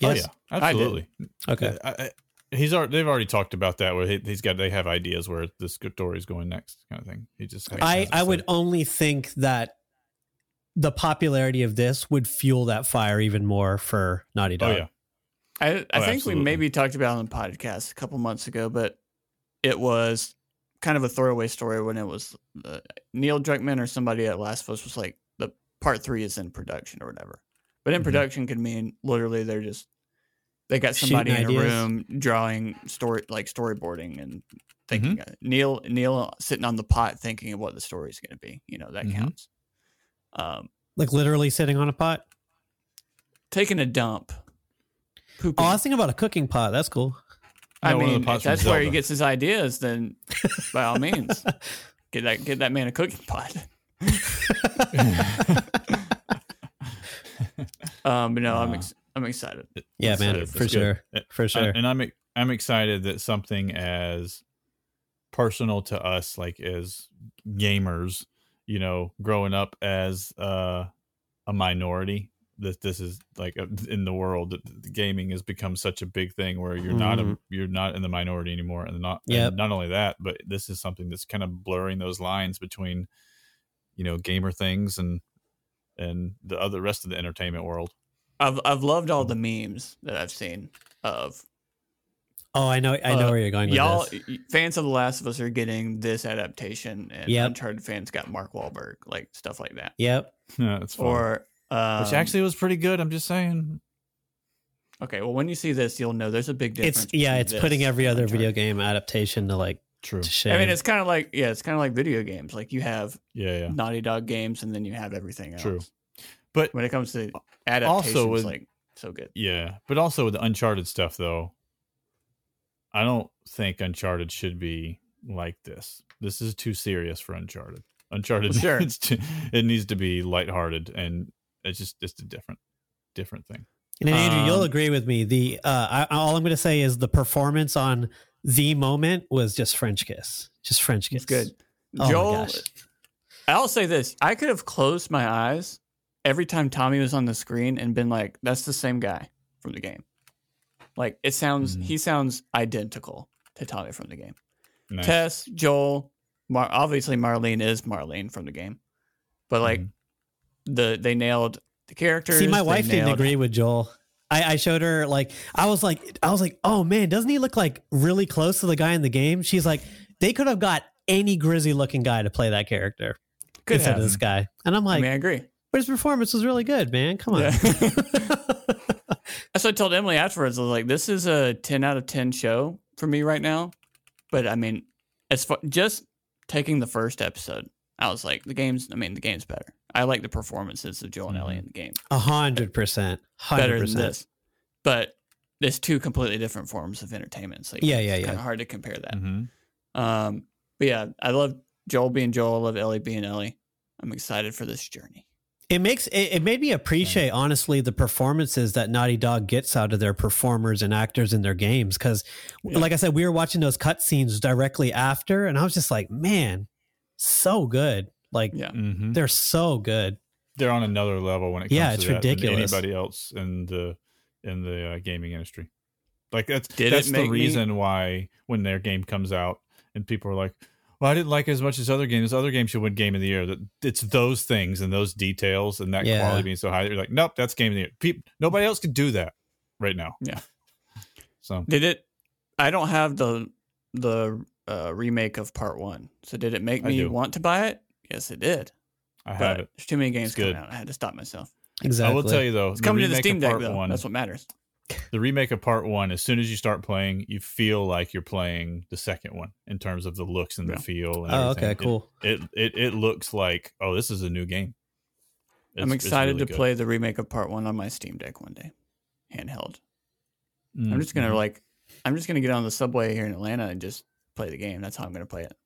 Oh yeah, absolutely. Okay. I, I, he's already, they've already talked about that where he, he's got they have ideas where this story is going next kind of thing. He just I, I would only think that the popularity of this would fuel that fire even more for Naughty Dog. Oh Dog. yeah, I, I Oh, think absolutely. we maybe talked about it on the podcast a couple months ago, but it was kind of a throwaway story when it was uh, Neil Druckmann or somebody at Last of Us was like the part three is in production or whatever. But in Mhm. production could mean literally they're just they got Shooting somebody in a room drawing story like storyboarding and thinking uh, Neil Neil sitting on the pot thinking of what the story is going to be. You know that Mhm. counts. Um, Like literally sitting on a pot. taking a dump. Pooping. Oh, I was thinking about a cooking pot. That's cool. I No, one of the mean, if pots from that's where he gets his ideas, then by all means, get that get that man a cooking pot. um, but no, I'm Uh, ex- I'm excited. Yeah, It's, man, for it's sure, good. for sure. And I'm I'm excited that something as personal to us, like as gamers, you know, growing up as uh, a minority. That this is like a, in the world that gaming has become such a big thing where you're not a, Mhm. you're not in the minority anymore, and not and not only that, but this is something that's kind of blurring those lines between you know gamer things and and the other rest of the entertainment world. I've I've loved all the memes that I've seen of Oh, I know. I know Uh, where you're going y'all. this. Fans of The Last of Us are getting this adaptation, and Yep. Uncharted fans got Mark Wahlberg, like stuff like that. Yep. Yeah, it's fun. Or um, which actually was pretty good. I'm just saying. okay. Well, when you see this, you'll know there's a big difference. It's yeah. It's putting every and other video game adaptation to like True. to shame. I mean, it's kind of like yeah, it's kind of like video games. Like you have Yeah, yeah. Naughty Dog games, and then you have everything else. True. But When it comes to adaptations, Also with- like so good. yeah, but also with the Uncharted stuff though, I don't think Uncharted should be like this. This is too serious for Uncharted. Uncharted, Well, sure. it's too, it needs to be lighthearted, and it's just it's a different different thing. And then, Andrew, you'll Um, agree with me. The uh, I, all I'm going to say is the performance on the moment was just French kiss, just French kiss. Good. Oh Joel. I'll say this: I could have closed my eyes every time Tommy was on the screen and been like, "That's the same guy from the game." Like it sounds, Mhm. he sounds identical to Tommy from the game. Nice. Tess, Joel, Mar- obviously Marlene is Marlene from the game, but like Mhm. the they nailed the characters. See, my they wife didn't agree with Joel. I, I showed her like I was like I was like, oh man, doesn't he look like really close to the guy in the game? She's like, they could have got any grizzy looking guy to play that character Could instead have. of this guy. And I'm I like, mean, I agree. but his performance was really good, man. Come on. Yeah. That's what I told Emily afterwards. I was like, "This is a ten out of ten show for me right now." But I mean, as far just taking the first episode, I was like, "The game's. I mean, the game's better. I like the performances of Joel and Ellie in the game A hundred percent. better than this." But there's two completely different forms of entertainment. So Yeah, yeah, it's yeah. Kind of hard to compare that. Mhm. Um, but yeah, I love Joel being Joel. I love Ellie being Ellie. I'm excited for this journey. It makes it, it made me appreciate honestly the performances that Naughty Dog gets out of their performers and actors in their games. Because, Yeah. like I said, we were watching those cutscenes directly after, and I was just like, man, so good. Like Yeah. Mhm. they're so good. They're on another level when it comes Yeah, to it's that than ridiculous. anybody else in the in the uh, gaming industry. Like that's Did that's the make me- reason why when their game comes out and people are like, "Well, I didn't like it as much as other games. Other games should win Game of the Year." That it's those things and those details and that Yeah. quality being so high. You're like, "Nope, that's Game of the Year." People, nobody else could do that right now. Yeah. So Did it? I don't have the the uh, remake of Part One. So did it make me want to buy it? Yes, it did. I have But it. there's too many games It's coming good. out. I had to stop myself. Exactly. I will tell you though, It's coming to the Steam Deck Part though. One, That's what matters. The remake of part one as soon as you start playing you feel like you're playing the second one in terms of the looks and Yeah. the feel and Oh, everything. okay, It- cool. it, it it looks like oh this is a new game I'm It's- it's excited really to good. play the remake of Part One on my Steam Deck one day, handheld. Mm, I'm just gonna mhm. like, I'm just gonna get on the subway here in Atlanta and just play the game. That's how I'm gonna play it.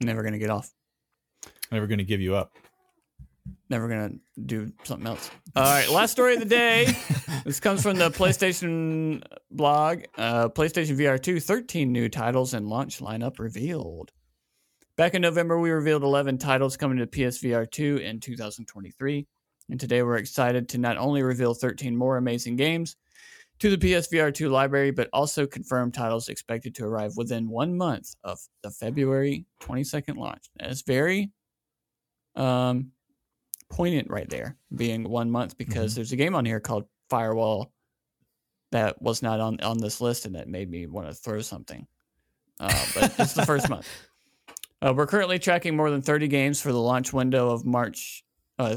Never gonna get off. never gonna give you up Never gonna do something else. All right, last story of the day. This comes from the PlayStation blog. Uh, PlayStation VR 2, 13 new titles and launch lineup revealed. Back in November, we revealed 11 titles coming to PSVR 2 in 2023. And today we're excited to not only reveal 13 more amazing games to the PSVR 2 library, but also confirm titles expected to arrive within one month of the February 22nd launch. That's very um, poignant right there, being one month, because there's a game on here called Firewall that was not on, on this list, and that made me want to throw something. Uh, but it's the first month. Uh, we're currently tracking more than 30 games for the launch window of March, uh,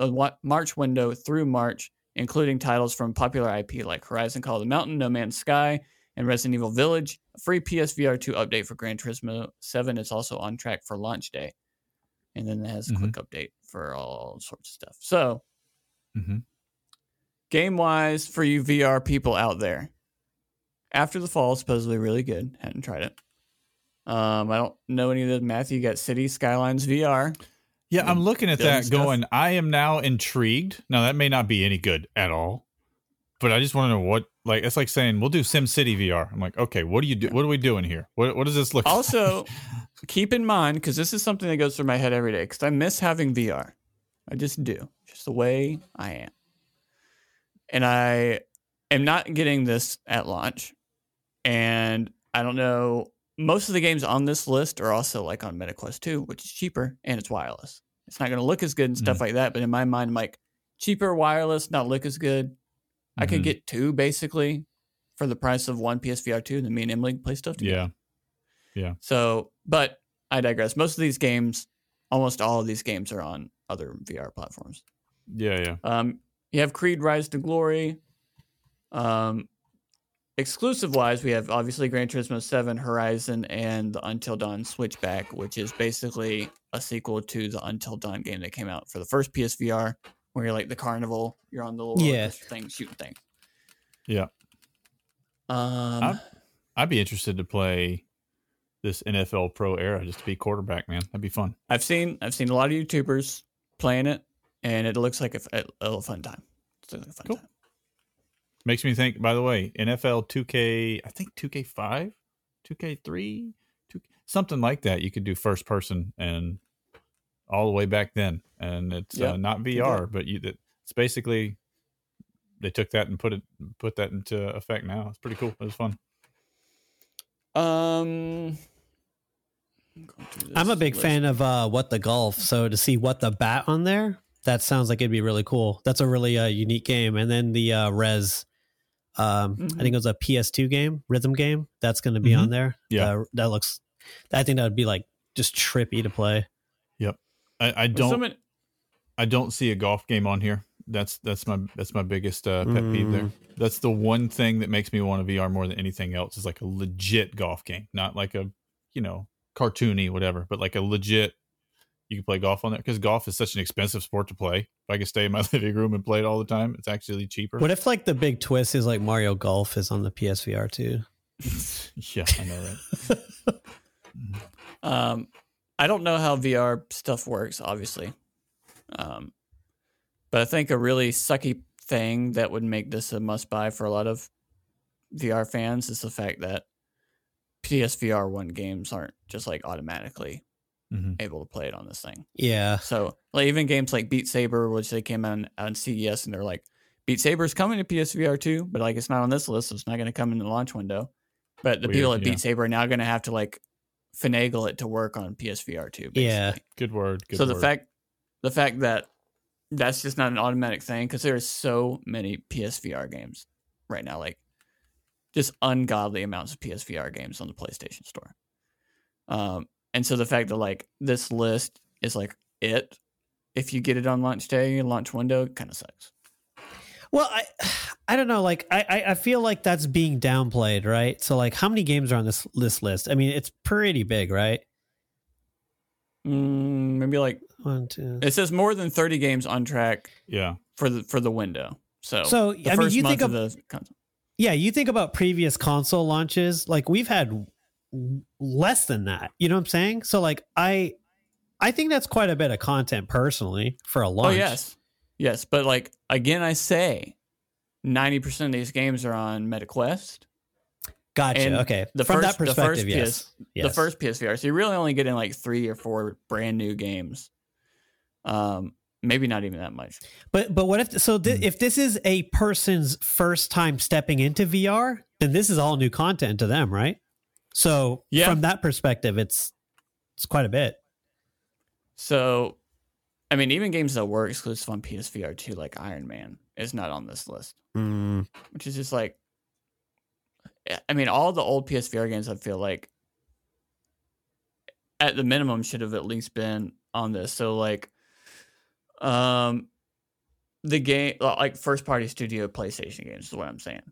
uh, March window through March, including titles from popular IP like Horizon Call of the Mountain, No Man's Sky, and Resident Evil Village. A free PSVR 2 update for Gran Turismo 7 is also on track for launch day. And then it has a quick update for all sorts of stuff. So, Mhm. game wise, for you VR people out there, After the Fall supposedly really good. Hadn't tried it. Um, I don't know any of the Matthew. You got City Skylines VR. yeah i'm looking at that stuff. going i am now intrigued now that may not be any good at all but i just want to know what like it's like saying we'll do sim city vr i'm like okay what do you do what are we doing here what, what does this look Also, keep in mind because this is something that goes through my head every day because I miss having VR. I just do, just the way I am. And I am not getting this at launch. And I don't know. Most of the games on this list are also like on MetaQuest 2, which is cheaper and it's wireless. It's not going to look as good and stuff like that. But in my mind, I'm like, cheaper, wireless, not look as good. I could Mhm. get two basically for the price of one PSVR 2. Then me and Emily can play stuff together. Yeah. Yeah. So, but I digress. Most of these games, almost all of these games are on other VR platforms. Yeah. Yeah. Um, you have Creed Rise to Glory. Um, exclusive wise, we have obviously Gran Turismo 7, Horizon, and the Until Dawn Switchback, which is basically a sequel to the Until Dawn game that came out for the first PSVR, where you're like the carnival, you're on the little Yeah. thing shooting thing. Yeah. Um, I'm- I'd be interested to play this NFL Pro era just to be quarterback, man. That'd be fun. I've seen I've seen a lot of YouTubers playing it, and it looks like a, a, a fun time. It's like a fun Cool. time. Makes me think. By the way, NFL 2K, I think 2K5, 2K3, 2, something like that. You could do first person and all the way back then, and it's Yeah. uh, not VR, but you. It's basically they took that and put it put that into effect now. It's pretty cool. It was fun. Um, I'm, going through I'm a big list. fan of uh, what the golf. So to see what the bat on there, that sounds like it'd be really cool. That's a really uh, unique game. And then the uh, Rez, um, Mhm. I think it was a PS2 game, rhythm game. That's going to be Mhm. on there. Yeah. Uh, that looks. I think that would be like just trippy to play. I, I don't. so I don't see a golf game on here. That's that's my that's my biggest uh, pet peeve there. Mm. That's the one thing that makes me want a VR more than anything else is like a legit golf game, not like a you know cartoony whatever, but like a legit. You can play golf on there because golf is such an expensive sport to play. If I could stay in my living room and play it all the time, it's actually cheaper. What if like the big twist is like Mario Golf is on the PSVR too? yeah, I know, right? Um, I don't know how VR stuff works, obviously. Um, but I think a really sucky thing that would make this a must buy for a lot of VR fans is the fact that PSVR one games aren't just like automatically Mhm. able to play it on this thing. Yeah. So like even games like Beat Saber, which they came out on, on CES, and they're like, Beat Saber is coming to PSVR two, but like it's not on this list, so it's not going to come in the launch window. But the Weird, people at yeah. Beat Saber are now going to have to like finagle it to work on PSVR two. Yeah. Good word. Good so the fact, the fact that that's just not an automatic thing because there are so many PSVR games right now, like just ungodly amounts of PSVR games on the PlayStation Store. Um, and so the fact that like this list is like it, if you get it on launch day, launch window, kind of sucks. Well, I I don't know. Like I I- I feel like that's being downplayed, right? So like, how many games are on this this list? I mean, it's pretty big, right? Mm, maybe like One, two. it says more than thirty games on track yeah, for the for the window. So So, the I mean, you month think of of- the console. Yeah, you think about previous console launches, like we've had less than that. You know what I'm saying? So like I I think that's quite a bit of content personally for a launch. Oh yes, yes, but like again, I say ninety percent of these games are on MetaQuest. Gotcha. And okay. The From first, that the perspective, first yes. PS, yes. the first PSVR. So you're really only getting like three or four brand new games. Um, maybe not even that much. But but what if so thi- if this is a person's first time stepping into VR, then this is all new content to them, right? So Yeah. from that perspective, it's it's quite a bit. So, I mean, even games that were exclusive on PSVR two, like Iron Man, is not on this list, Mm, which is just like, I mean, all the old PSVR games, I feel like, at the minimum, should have at least been on this. So, like, um, the game, like first party studio PlayStation games, is what I'm saying.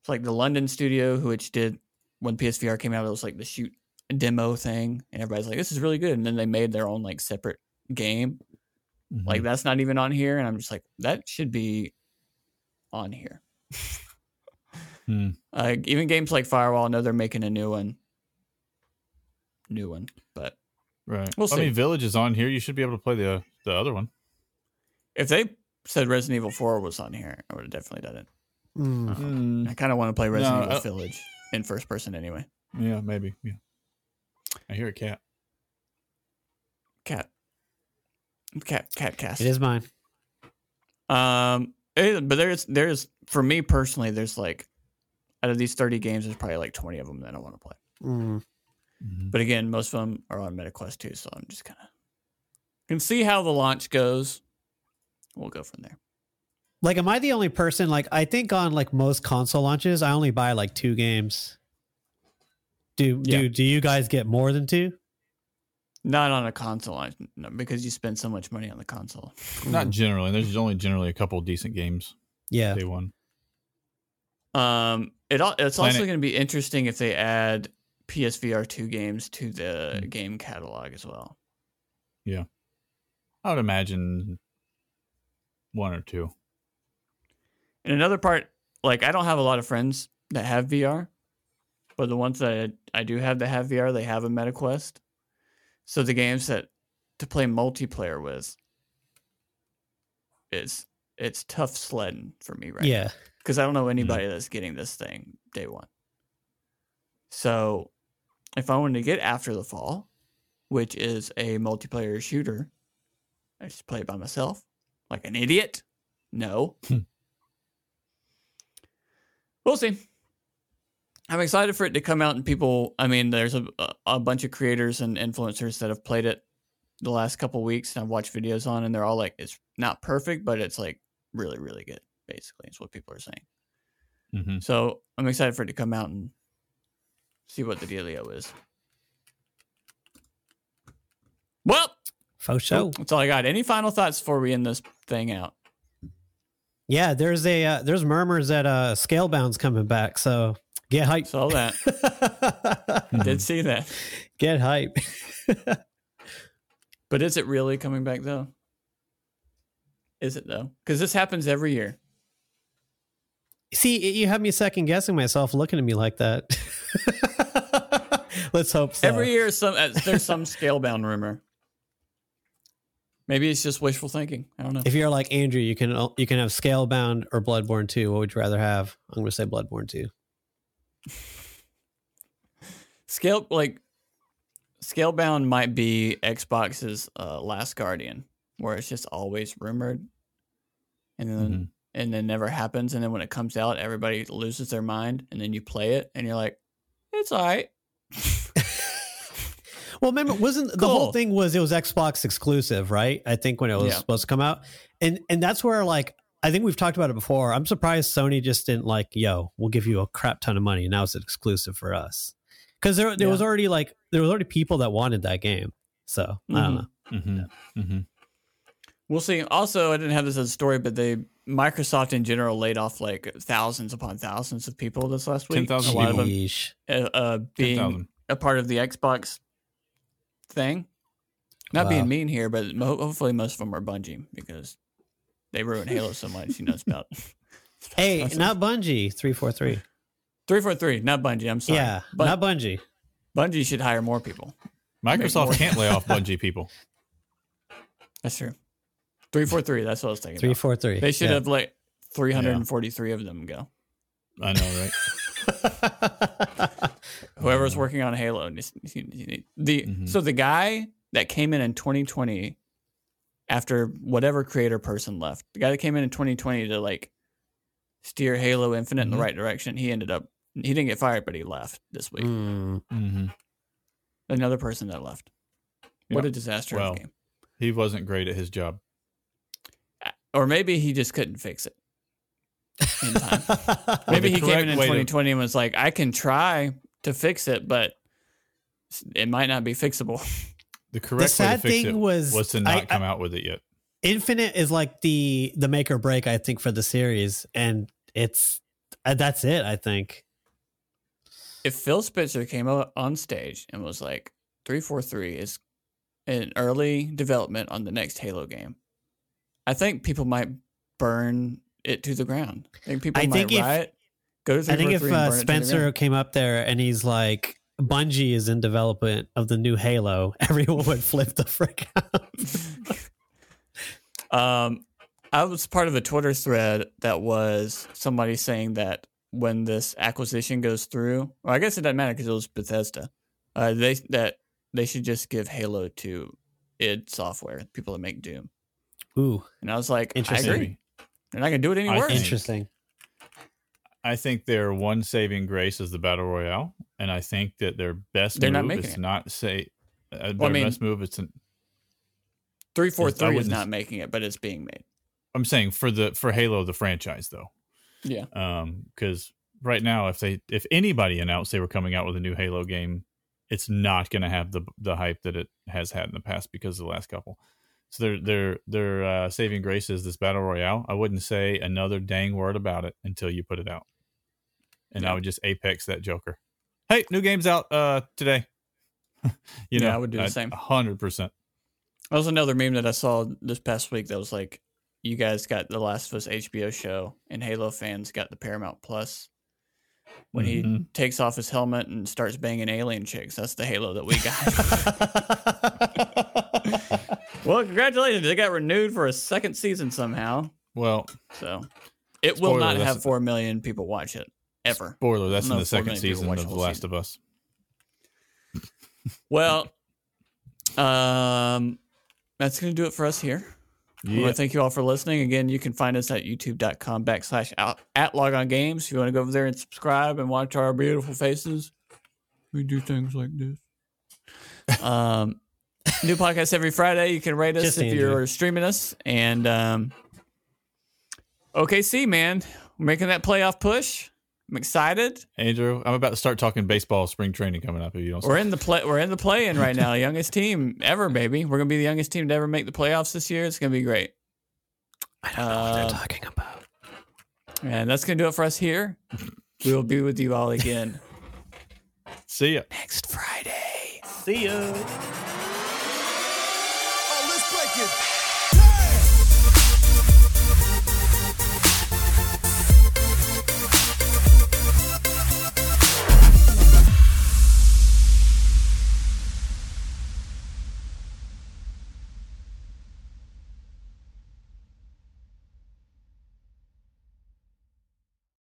It's like the London studio, which did when PSVR came out, it was like the shoot demo thing, and everybody's like, "This is really good," and then they made their own like separate game. Mhm. Like that's not even on here, and I'm just like, that should be on here. Hmm. Uh, even games like Firewall, I know they're making a new one, new one, but right. we'll I see. mean, Village is on here. You should be able to play the the other one. If they said Resident Evil Four was on here, I would have definitely done it. mm. Hmm. I kind of want to play Resident No, Evil I- Village in first person anyway. Yeah, maybe. Yeah. I hear a cat. cat, cat, cat cast. It is mine. Um, it- but there's there's for me personally, there's like out of these thirty games, there's probably like twenty of them that I want to play. Mm. Mhm. But again, most of them are on MetaQuest too, so I'm just kind of can see how the launch goes. We'll go from there. Like, am I the only person? Like, I think on like most console launches, I only buy like two games. Do Yeah. do do you guys get more than two? Not on a console launch no, because you spend so much money on the console. Not generally. There's only generally a couple decent games Yeah. day one. Um, it al- it's also going to be interesting if they add PSVR two games to the Mm. game catalog as well. Yeah, I would imagine one or two. And another part, like I don't have a lot of friends that have VR, but the ones that I, I do have that have VR, they have a MetaQuest. So the games that to play multiplayer with is it's tough sledding for me right Yeah. because I don't know hmm. anybody that's getting this thing day one. So, if I wanted to get After the Fall, which is a multiplayer shooter, I just play it by myself like an idiot. No. we'll see. I'm excited for it to come out and people. I mean, there's a a bunch of creators and influencers that have played it the last couple weeks, and I've watched videos on, and they're all like, "It's not perfect, but it's like really, really good." Basically, is what people are saying. hmm So I'm excited for it to come out and see what the dealio is. Well, Faux show. that's all I got. Any final thoughts before we end this thing out? Yeah. There's a uh, there's murmurs that uh Scalebound's coming back. So get hype. Saw that. Did see that. get hype. But is it really coming back though? Is it though? Because this happens every year. See, you have me second guessing myself, looking at me like that. Let's hope so. Every year, some uh, there's some scalebound rumor. Maybe it's just wishful thinking. I don't know. If you're like Andrew, you can you can have Scalebound or Bloodborne 2. What would you rather have? I'm going to say Bloodborne 2. Scale like Scalebound might be Xbox's uh, Last Guardian, where it's just always rumored, and then Mhm. and then never happens, and then when it comes out, everybody loses their mind, and then you play it, and you're like, it's alright. Well, remember, wasn't the whole thing was it was Xbox exclusive, right? I think when it was Yeah. supposed to come out, and and that's where like I think we've talked about it before. I'm surprised Sony just didn't like, yo, we'll give you a crap ton of money. And now it's exclusive for us because there there was already like there was already people that wanted that game. So I don't Mhm. know. hmm hmm We'll see. Also, I didn't have this as a story, but they Microsoft in general laid off like thousands upon thousands of people this last week. 10,000 a lot of them uh, uh, being 10,000. a part of the Xbox thing. Not Wow. being mean here, but mo- hopefully most of them are Bungie because they ruined Halo so much. You know, it's about Hey, That's- not Bungie. Three four three. three four three, not Bungie. I'm sorry. Yeah, but not Bungie. Bungie should hire more people. Microsoft more. can't lay off Bungie people. That's true. Three four three. That's what I was thinking. Three about. four three. They should Yeah. have let 343 of them go. I know, right? Whoever's working on Halo. just- The Mhm. so the guy that came in in 2020 after whatever creator person left, the guy that came in in 2020 to like steer Halo Infinite in the Mhm. right direction, he ended up he didn't get fired, but he left this week. Mm. hmm Another person that left. What Yeah. a disaster Well, of a game. He wasn't great at his job. Or maybe he just couldn't fix it in time. Maybe the he came in in way to- 2020 and was like, I can try to fix it, but it might not be fixable. The correct way to sad fix thing it was- was to not I- come out with it yet. Infinite is like the the make or break, I think, for the series, and it's uh, that's it. I think. if Phil Spencer came out on stage and was like, 343 is an early development on the next Halo game, I think people might burn it to the ground. I think people I might think if- riot. Go to I think if uh, burn it to the Spencer came up there and he's like, Bungie is in development of the new Halo, everyone would flip the frick out. Um, I was part of a Twitter thread that was somebody saying that when this acquisition goes through, well, I guess it doesn't matter because it was Bethesda. Uh, they that they should just give Halo to id Software, people that make Doom. Ooh, And I was like, I Interesting. agree. They're not gonna do it any I worse. think- interesting. I think their one saving grace is the battle royale, and I think that their best They're not move making is it. not say. Uh, their Well, I mean- best move It's to, Three four I three is wouldn't making it, but it's being made. I'm saying for the for Halo the franchise though, Yeah. um, because right now if they if anybody announced they were coming out with a new Halo game, it's not going to have the the hype that it has had in the past because of the last couple. So their their their uh, saving grace is this battle royale. I wouldn't say another dang word about it until you put it out, and I would just apex that Joker. Hey, new game's out uh today. you Yeah, know, I would do the same. Hundred percent. That was another meme that I saw this past week that was like, you guys got the Last of Us HBO show, and Halo fans got the Paramount Plus. When he Mhm. takes off his helmet and starts banging alien chicks, that's the Halo that we got. well, congratulations! They got renewed for a second season somehow. Well, So it will not have four million people watch it ever. spoiler. That's in the second season of the Last season. of Us. Well, um, that's going to do it for us here. I want Yeah. to thank you all for listening. Again, you can find us at youtube.com backslash out, at Log On Games. If you want to go over there and subscribe and watch our beautiful faces, we do things like this. Um, new podcast every Friday. You can rate us Just if Andrew. you're streaming us. And um, OKC, man, we're making that playoff push. I'm excited. Andrew, I'm about to start talking baseball spring training coming up. If you don't, We're in the play. We're in the play-in right now. Youngest team ever, baby. We're gonna be the youngest team to ever make the playoffs this year. It's gonna be great. I don't know what Uh, they're talking about. And that's going to do it for us here. We will be with you all again see ya. next Friday. See ya. It.